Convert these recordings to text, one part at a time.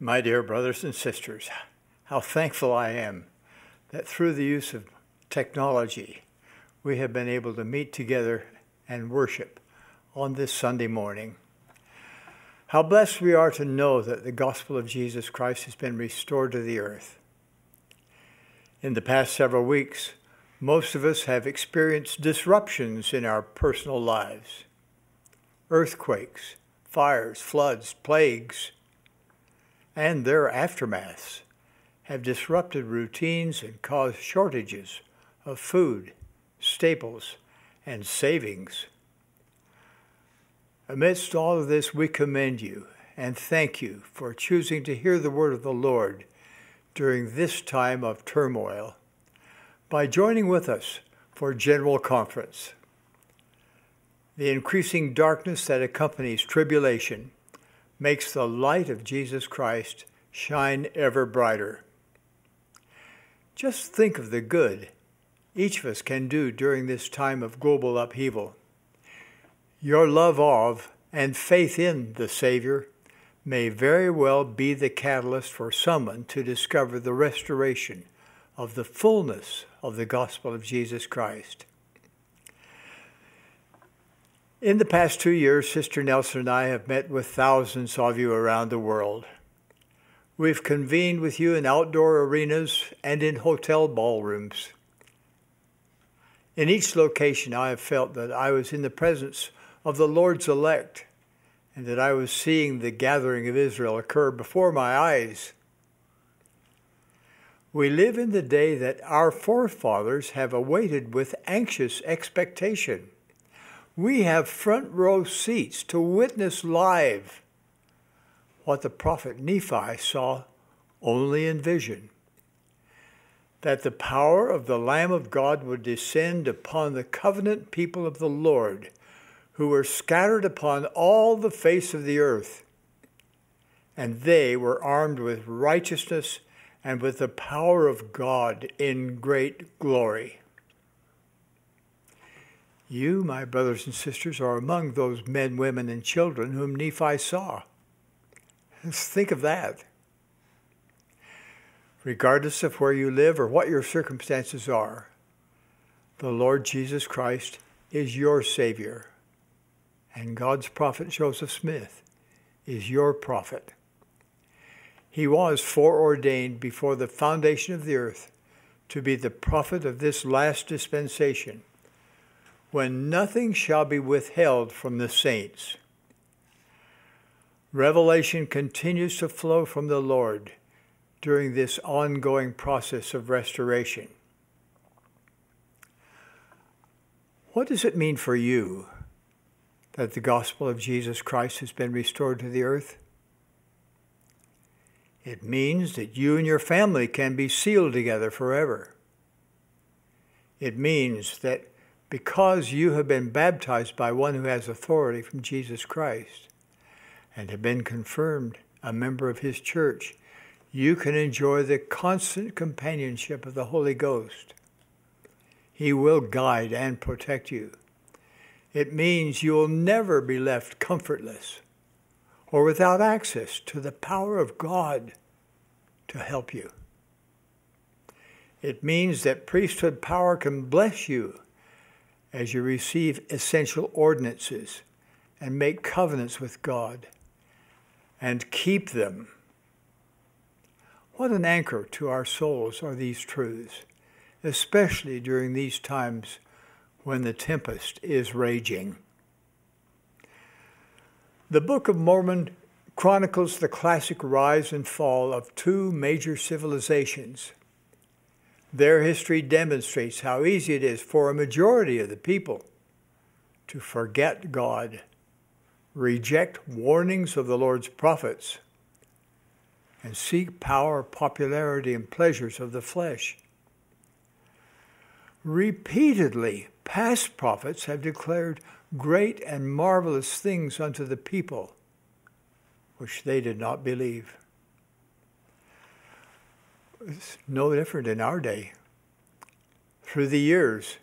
My dear brothers and sisters, how thankful I am that through the use of technology, we have been able to meet together and worship on this Sunday morning. How blessed we are to know that the gospel of Jesus Christ has been restored to the earth. In the past several weeks, most of us have experienced disruptions in our personal lives earthquakes, fires, floods, plagues, and their aftermaths have disrupted routines and caused shortages of food, staples, and savings. Amidst all of this, we commend you and thank you for choosing to hear the word of the Lord during this time of turmoil by joining with us for General Conference. The increasing darkness that accompanies tribulation makes the light of Jesus Christ shine ever brighter. Just think of the good each of us can do during this time of global upheaval. Your love of and faith in the Savior may very well be the catalyst for someone to discover the restoration of the fullness of the gospel of Jesus Christ. In the past two years, Sister Nelson and I have met with thousands of you around the world. We've convened with you in outdoor arenas and in hotel ballrooms. In each location, I have felt that I was in the presence of the Lord's elect and that I was seeing the gathering of Israel occur before my eyes. We live in the day that our forefathers have awaited with anxious expectation. We have front row seats to witness live what the prophet Nephi saw only in vision that the power of the Lamb of God would descend upon the covenant people of the Lord, who were scattered upon all the face of the earth. And they were armed with righteousness and with the power of God in great glory. You, my brothers and sisters, are among those men, women, and children whom Nephi saw. think of that regardless of where you live or what your circumstances are. The Lord Jesus Christ is your Savior, and God's prophet Joseph Smith is your prophet. He was foreordained before the foundation of the earth to be the prophet of this last dispensation, when nothing shall be withheld from the saints. Revelation continues to flow from the Lord during this ongoing process of restoration. What does it mean for you that the gospel of Jesus Christ has been restored to the earth? It means that you and your family can be sealed together forever. It means that because you have been baptized by one who has authority from Jesus Christ and have been confirmed a member of his church, you can enjoy the constant companionship of the Holy Ghost. He will guide and protect you. It means you'll never be left comfortless or without access to the power of God to help you. It means that priesthood power can bless you as you receive essential ordinances and make covenants with God and keep them what an anchor to our souls are these truths, especially during these times when the tempest is raging. The Book of Mormon chronicles the classic rise and fall of two major civilizations. Their history demonstrates how easy it is for a majority of the people to forget God, reject warnings of the Lord's prophets, and seek power, popularity, and pleasures of the flesh. Repeatedly, past prophets have declared great and marvelous things unto the people, which they did not believe. It's no different in our day. Through the years,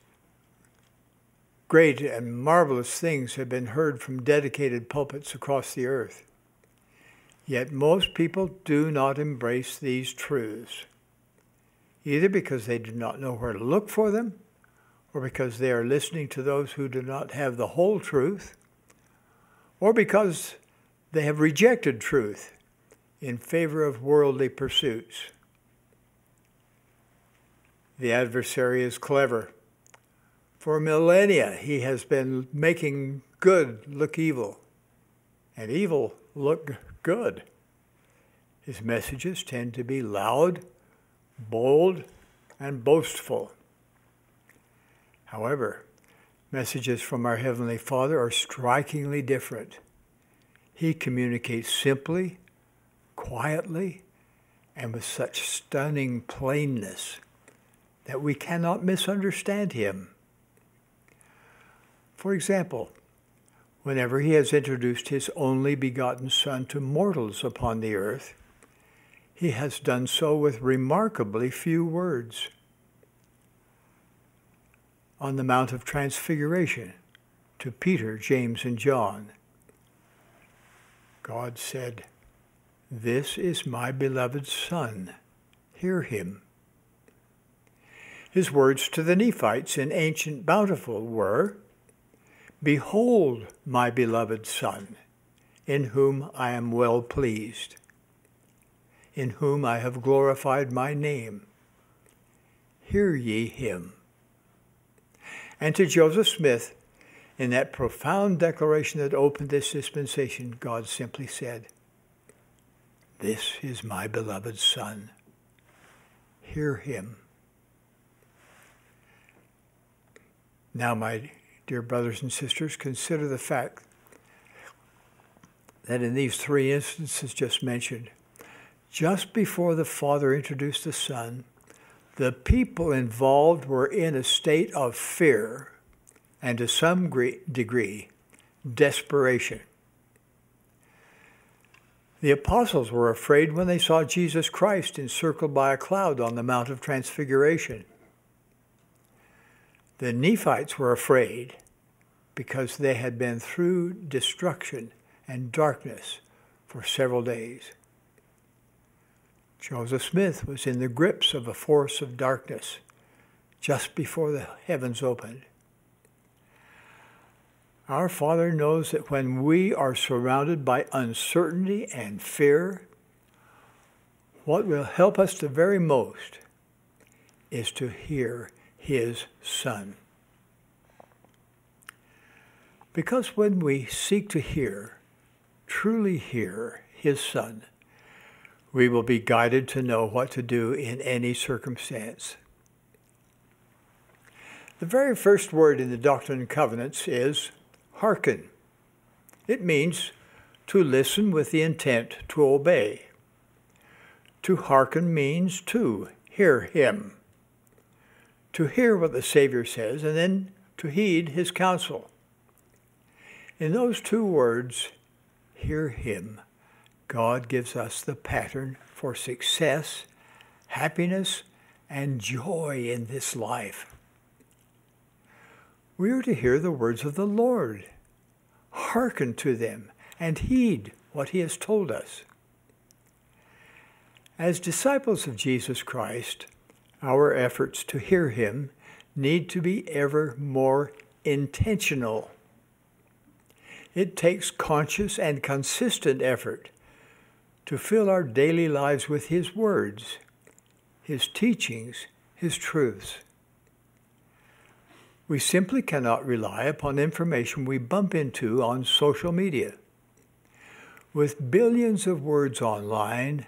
great and marvelous things have been heard from dedicated pulpits across the earth. Yet most people do not embrace these truths, either because they do not know where to look for them, or because they are listening to those who do not have the whole truth, or because they have rejected truth in favor of worldly pursuits. The adversary is clever. For millennia, he has been making good look evil and evil look good. His messages tend to be loud, bold, and boastful. However, messages from our Heavenly Father are strikingly different. He communicates simply, quietly, and with such stunning plainness that we cannot misunderstand him. For example, whenever he has introduced his only begotten Son to mortals upon the earth, he has done so with remarkably few words. On the Mount of Transfiguration, to Peter, James, and John, God said, This is my beloved Son, hear him. His words to the Nephites in ancient Bountiful were, Behold my beloved Son, in whom I am well pleased, in whom I have glorified my name. Hear ye him. And to Joseph Smith, in that profound declaration that opened this dispensation, God simply said, This is my beloved Son. Hear him. Now, my dear brothers and sisters, consider the fact that in these three instances just mentioned, just before the Father introduced the Son, the people involved were in a state of fear and to some great degree, desperation. The apostles were afraid when they saw Jesus Christ encircled by a cloud on the Mount of Transfiguration. The Nephites were afraid because they had been through destruction and darkness for several days. Joseph Smith was in the grips of a force of darkness just before the heavens opened. Our Father knows that when we are surrounded by uncertainty and fear, what will help us the very most is to hear his Son. Because when we seek to hear, truly hear his Son, we will be guided to know what to do in any circumstance. The very first word in the Doctrine and Covenants is hearken. It means to listen with the intent to obey. To hearken means to hear him to hear what the Savior says and then to heed his counsel. In those two words, hear him, God gives us the pattern for success, happiness, and joy in this life. We are to hear the words of the Lord, hearken to them, and heed what he has told us. As disciples of Jesus Christ, our efforts to hear Him need to be ever more intentional. It takes conscious and consistent effort to fill our daily lives with His words, His teachings, His truths. We simply cannot rely upon information we bump into on social media. With billions of words online,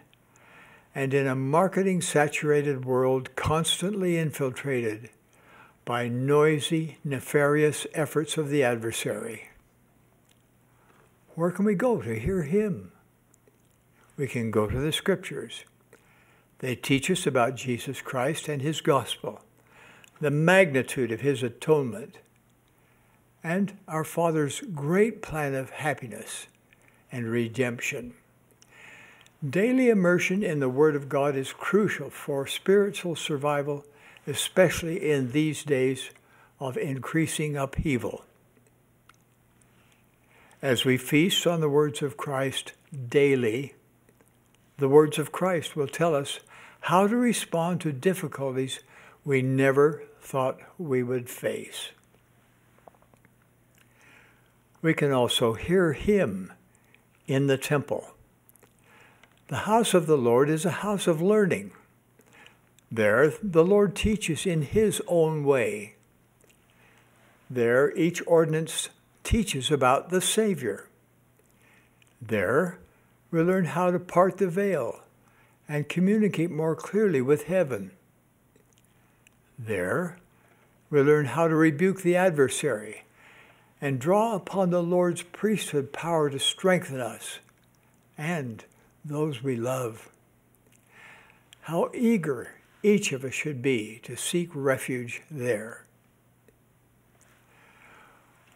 and in a marketing saturated world constantly infiltrated by noisy, nefarious efforts of the adversary. Where can we go to hear him? We can go to the scriptures. They teach us about Jesus Christ and his gospel, the magnitude of his atonement, and our Father's great plan of happiness and redemption. Daily immersion in the Word of God is crucial for spiritual survival, especially in these days of increasing upheaval. As we feast on the words of Christ daily, the words of Christ will tell us how to respond to difficulties we never thought we would face. We can also hear him in the temple. The house of the Lord is a house of learning. There, the Lord teaches in his own way. There, each ordinance teaches about the Savior. There, we learn how to part the veil and communicate more clearly with heaven. There, we learn how to rebuke the adversary and draw upon the Lord's priesthood power to strengthen us and those we love. How eager each of us should be to seek refuge there.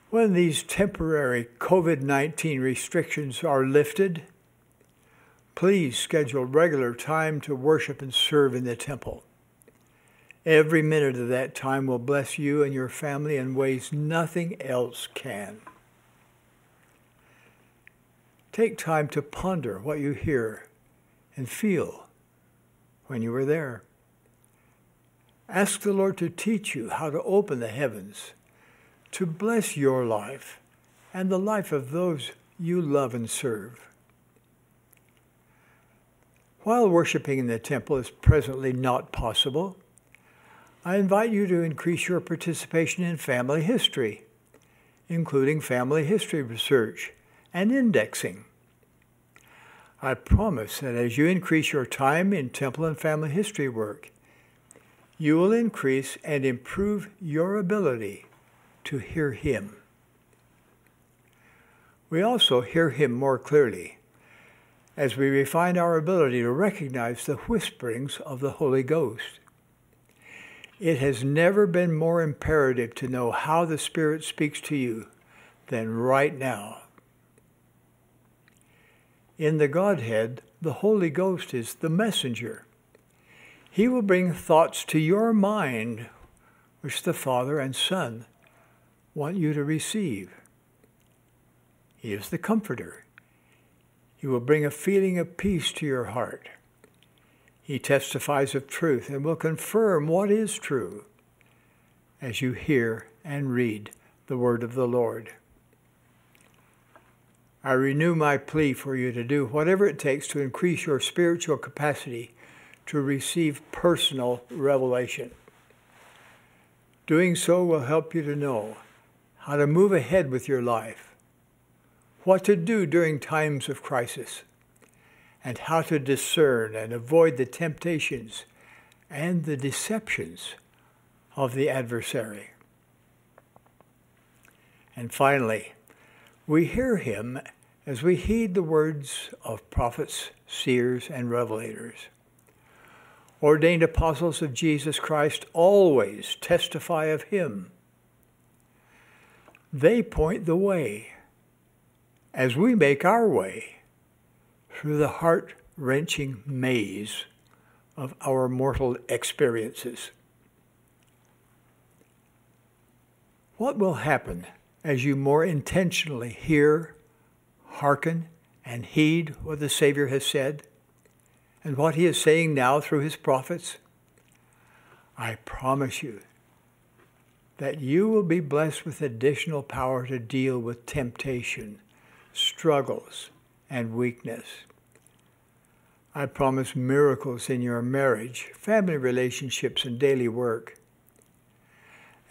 When these temporary COVID 19 restrictions are lifted, please schedule regular time to worship and serve in the temple. Every minute of that time will bless you and your family in ways nothing else can. Take time to ponder what you hear and feel when you are there. Ask the Lord to teach you how to open the heavens, to bless your life and the life of those you love and serve. While worshiping in the temple is presently not possible, I invite you to increase your participation in family history, including family history research and indexing. I promise that as you increase your time in temple and family history work, you will increase and improve your ability to hear Him. We also hear Him more clearly as we refine our ability to recognize the whisperings of the Holy Ghost. It has never been more imperative to know how the Spirit speaks to you than right now. In the Godhead, the Holy Ghost is the messenger. He will bring thoughts to your mind which the Father and Son want you to receive. He is the comforter. He will bring a feeling of peace to your heart. He testifies of truth and will confirm what is true as you hear and read the word of the Lord. I renew my plea for you to do whatever it takes to increase your spiritual capacity to receive personal revelation. Doing so will help you to know how to move ahead with your life, what to do during times of crisis, and how to discern and avoid the temptations and the deceptions of the adversary. And finally, we hear him as we heed the words of prophets, seers, and revelators. Ordained apostles of Jesus Christ always testify of him. They point the way as we make our way through the heart wrenching maze of our mortal experiences. What will happen as you more intentionally hear, hearken, and heed what the Savior has said and what he is saying now through his prophets? I promise you that you will be blessed with additional power to deal with temptation, struggles, and weakness. I promise miracles in your marriage, family relationships, and daily work.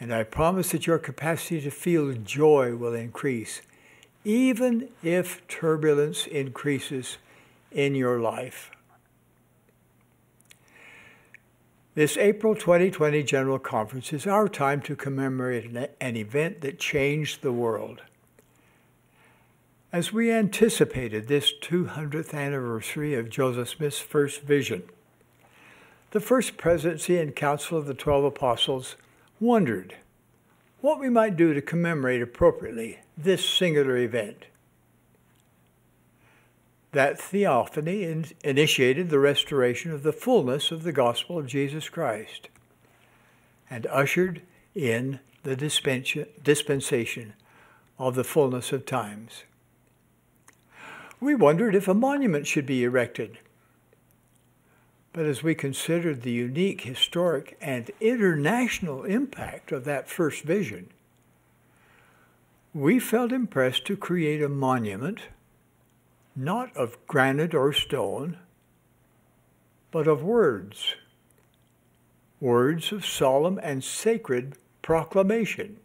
And I promise that your capacity to feel joy will increase, even if turbulence increases in your life. This April 2020 General Conference is our time to commemorate an event that changed the world. As we anticipated this 200th anniversary of Joseph Smith's first vision, the First Presidency and Council of the Twelve Apostles wondered what we might do to commemorate appropriately this singular event. That theophany in- initiated the restoration of the fullness of the gospel of Jesus Christ and ushered in the dispensation of the fullness of times. We wondered if a monument should be erected But as we considered the unique historic and international impact of that first vision, we felt impressed to create a monument, not of granite or stone, but of words, words of solemn and sacred proclamation,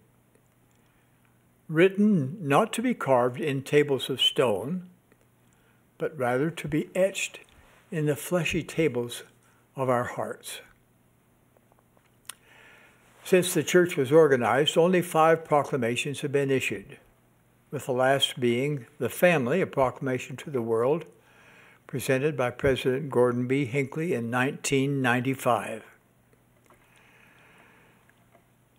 written not to be carved in tables of stone, but rather to be etched in the fleshy tables of our hearts. Since the church was organized, only five proclamations have been issued, with the last being the family, a proclamation to the world, presented by President Gordon B. Hinckley in 1995.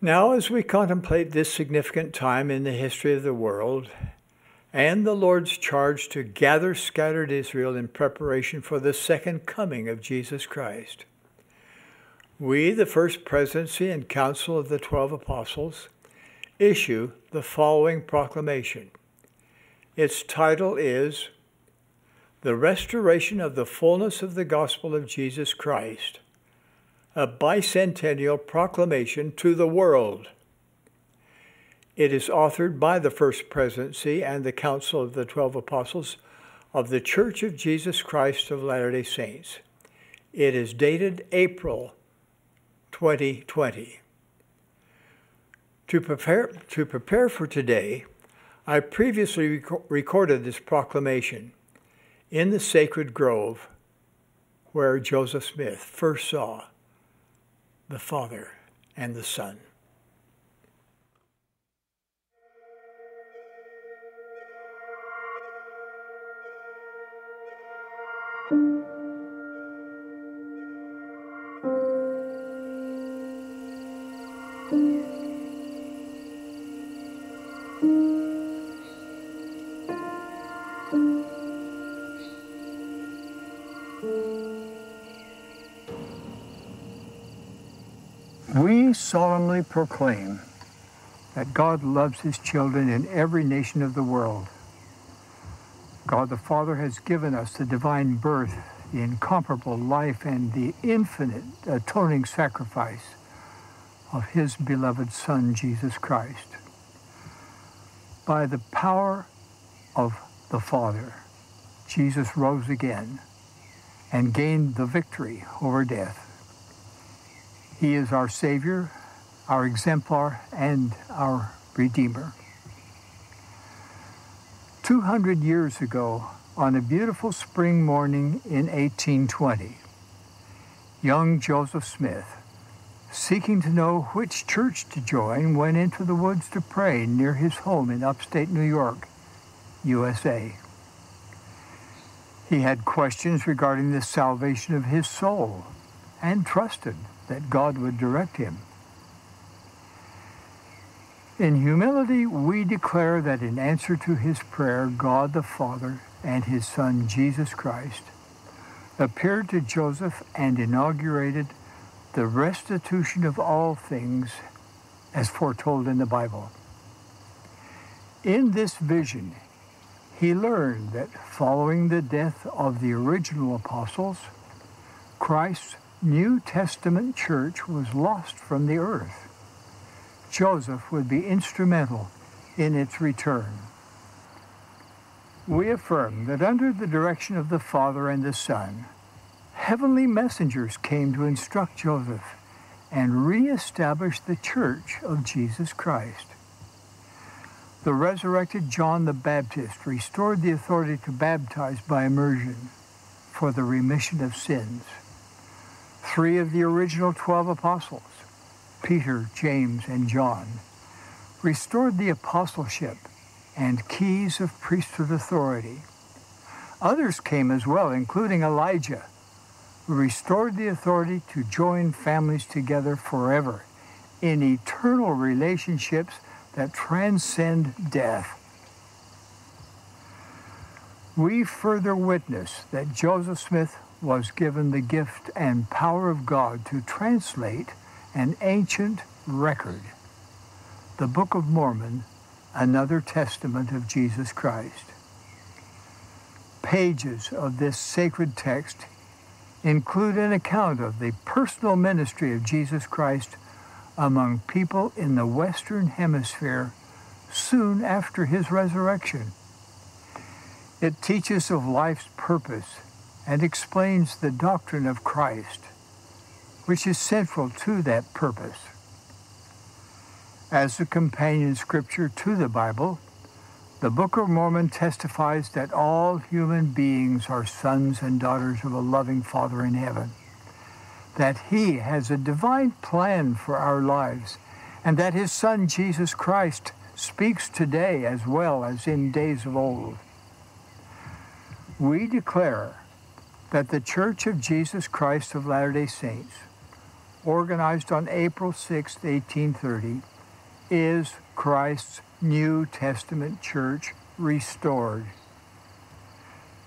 Now, as we contemplate this significant time in the history of the world and the Lord's charge to gather scattered Israel in preparation for the second coming of Jesus Christ. We, the First Presidency and Council of the Twelve Apostles, issue the following proclamation. Its title is The Restoration of the Fullness of the Gospel of Jesus Christ, a bicentennial proclamation to the world. It is authored by the First Presidency and the Council of the Twelve Apostles of the Church of Jesus Christ of Latter day Saints. It is dated April 2020. To prepare, to prepare for today, I previously rec- recorded this proclamation in the sacred grove where Joseph Smith first saw the Father and the Son. Solemnly proclaim that God loves his children in every nation of the world. God the Father has given us the divine birth, the incomparable life, and the infinite atoning sacrifice of his beloved Son, Jesus Christ. By the power of the Father, Jesus rose again and gained the victory over death. He is our Savior, our exemplar, and our Redeemer. 200 years ago, on a beautiful spring morning in 1820, young Joseph Smith, seeking to know which church to join, went into the woods to pray near his home in upstate New York, USA. He had questions regarding the salvation of his soul and trusted that God would direct him. In humility, we declare that in answer to his prayer, God the Father and his Son Jesus Christ appeared to Joseph and inaugurated the restitution of all things as foretold in the Bible. In this vision, he learned that following the death of the original apostles, Christ's New Testament church was lost from the earth. Joseph would be instrumental in its return. We affirm that under the direction of the Father and the Son, heavenly messengers came to instruct Joseph and reestablish the church of Jesus Christ. The resurrected John the Baptist restored the authority to baptize by immersion for the remission of sins. Three of the original 12 apostles, Peter, James, and John, restored the apostleship and keys of priesthood authority. Others came as well, including Elijah, who restored the authority to join families together forever in eternal relationships that transcend death. We further witness that Joseph Smith was given the gift and power of God to translate an ancient record, the Book of Mormon, another testament of Jesus Christ. Pages of this sacred text include an account of the personal ministry of Jesus Christ among people in the Western Hemisphere soon after his resurrection. It teaches of life's purpose and explains the doctrine of Christ, which is central to that purpose. As a companion scripture to the Bible, the Book of Mormon testifies that all human beings are sons and daughters of a loving Father in heaven, that He has a divine plan for our lives, and that His Son Jesus Christ speaks today as well as in days of old. We declare that the Church of Jesus Christ of Latter day Saints, organized on April 6, 1830, is Christ's New Testament church restored.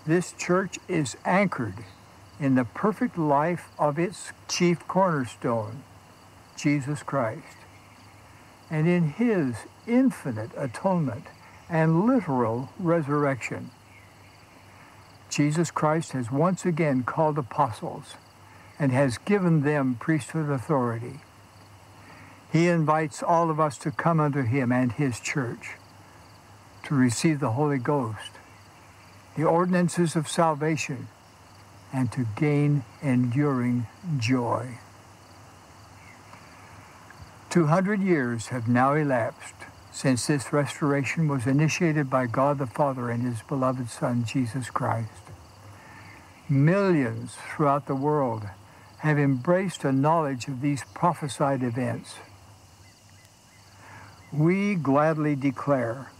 This church is anchored in the perfect life of its chief cornerstone, Jesus Christ, and in his infinite atonement and literal resurrection. Jesus Christ has once again called apostles and has given them priesthood authority. He invites all of us to come unto him and his church to receive the Holy Ghost, the ordinances of salvation, and to gain enduring joy. 200 years have now elapsed since this restoration was initiated by God the Father and his beloved Son, Jesus Christ. Millions throughout the world have embraced a knowledge of these prophesied events we gladly declare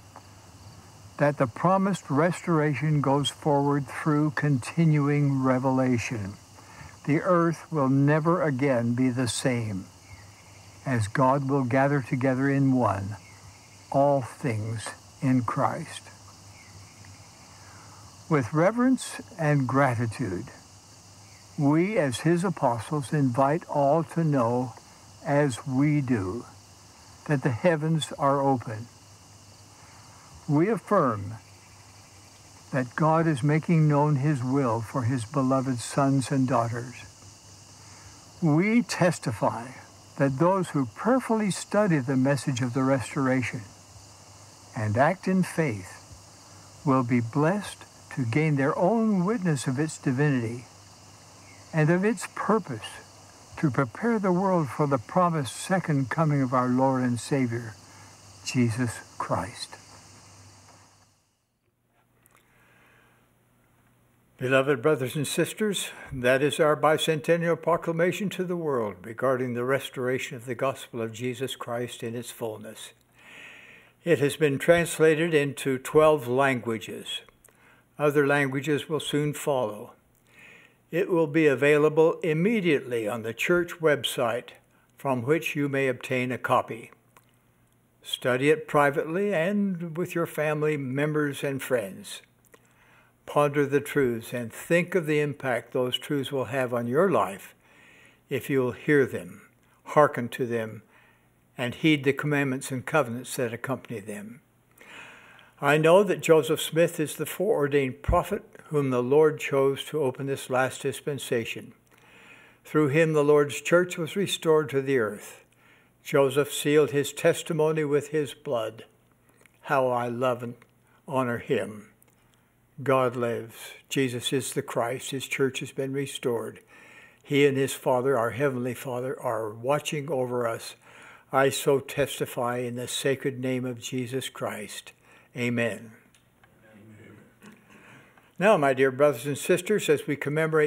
that the promised restoration goes forward through continuing revelation. The earth will never again be the same, as God will gather together in one all things in Christ. With reverence and gratitude, we as his apostles invite all to know as we do that the heavens are open. We affirm that God is making known his will for his beloved sons and daughters. We testify that those who prayerfully study the message of the restoration and act in faith will be blessed to gain their own witness of its divinity and of its purpose to prepare the world for the promised second coming of our Lord and Savior, Jesus Christ. Beloved brothers and sisters, that is our bicentennial proclamation to the world regarding the restoration of the gospel of Jesus Christ in its fullness. It has been translated into 12 languages. Other languages will soon follow. It will be available immediately on the church website from which you may obtain a copy. Study it privately and with your family members and friends. Ponder the truths and think of the impact those truths will have on your life if you'll hear them, hearken to them, and heed the commandments and covenants that accompany them. I know that Joseph Smith is the foreordained prophet whom the Lord chose to open this last dispensation. Through him, the Lord's church was restored to the earth. Joseph sealed his testimony with his blood. How I love and honor him. God lives. Jesus is the Christ. His church has been restored. He and his Father, our Heavenly Father, are watching over us. I so testify in the sacred name of Jesus Christ. Amen. Now, my dear brothers and sisters, as we commemorate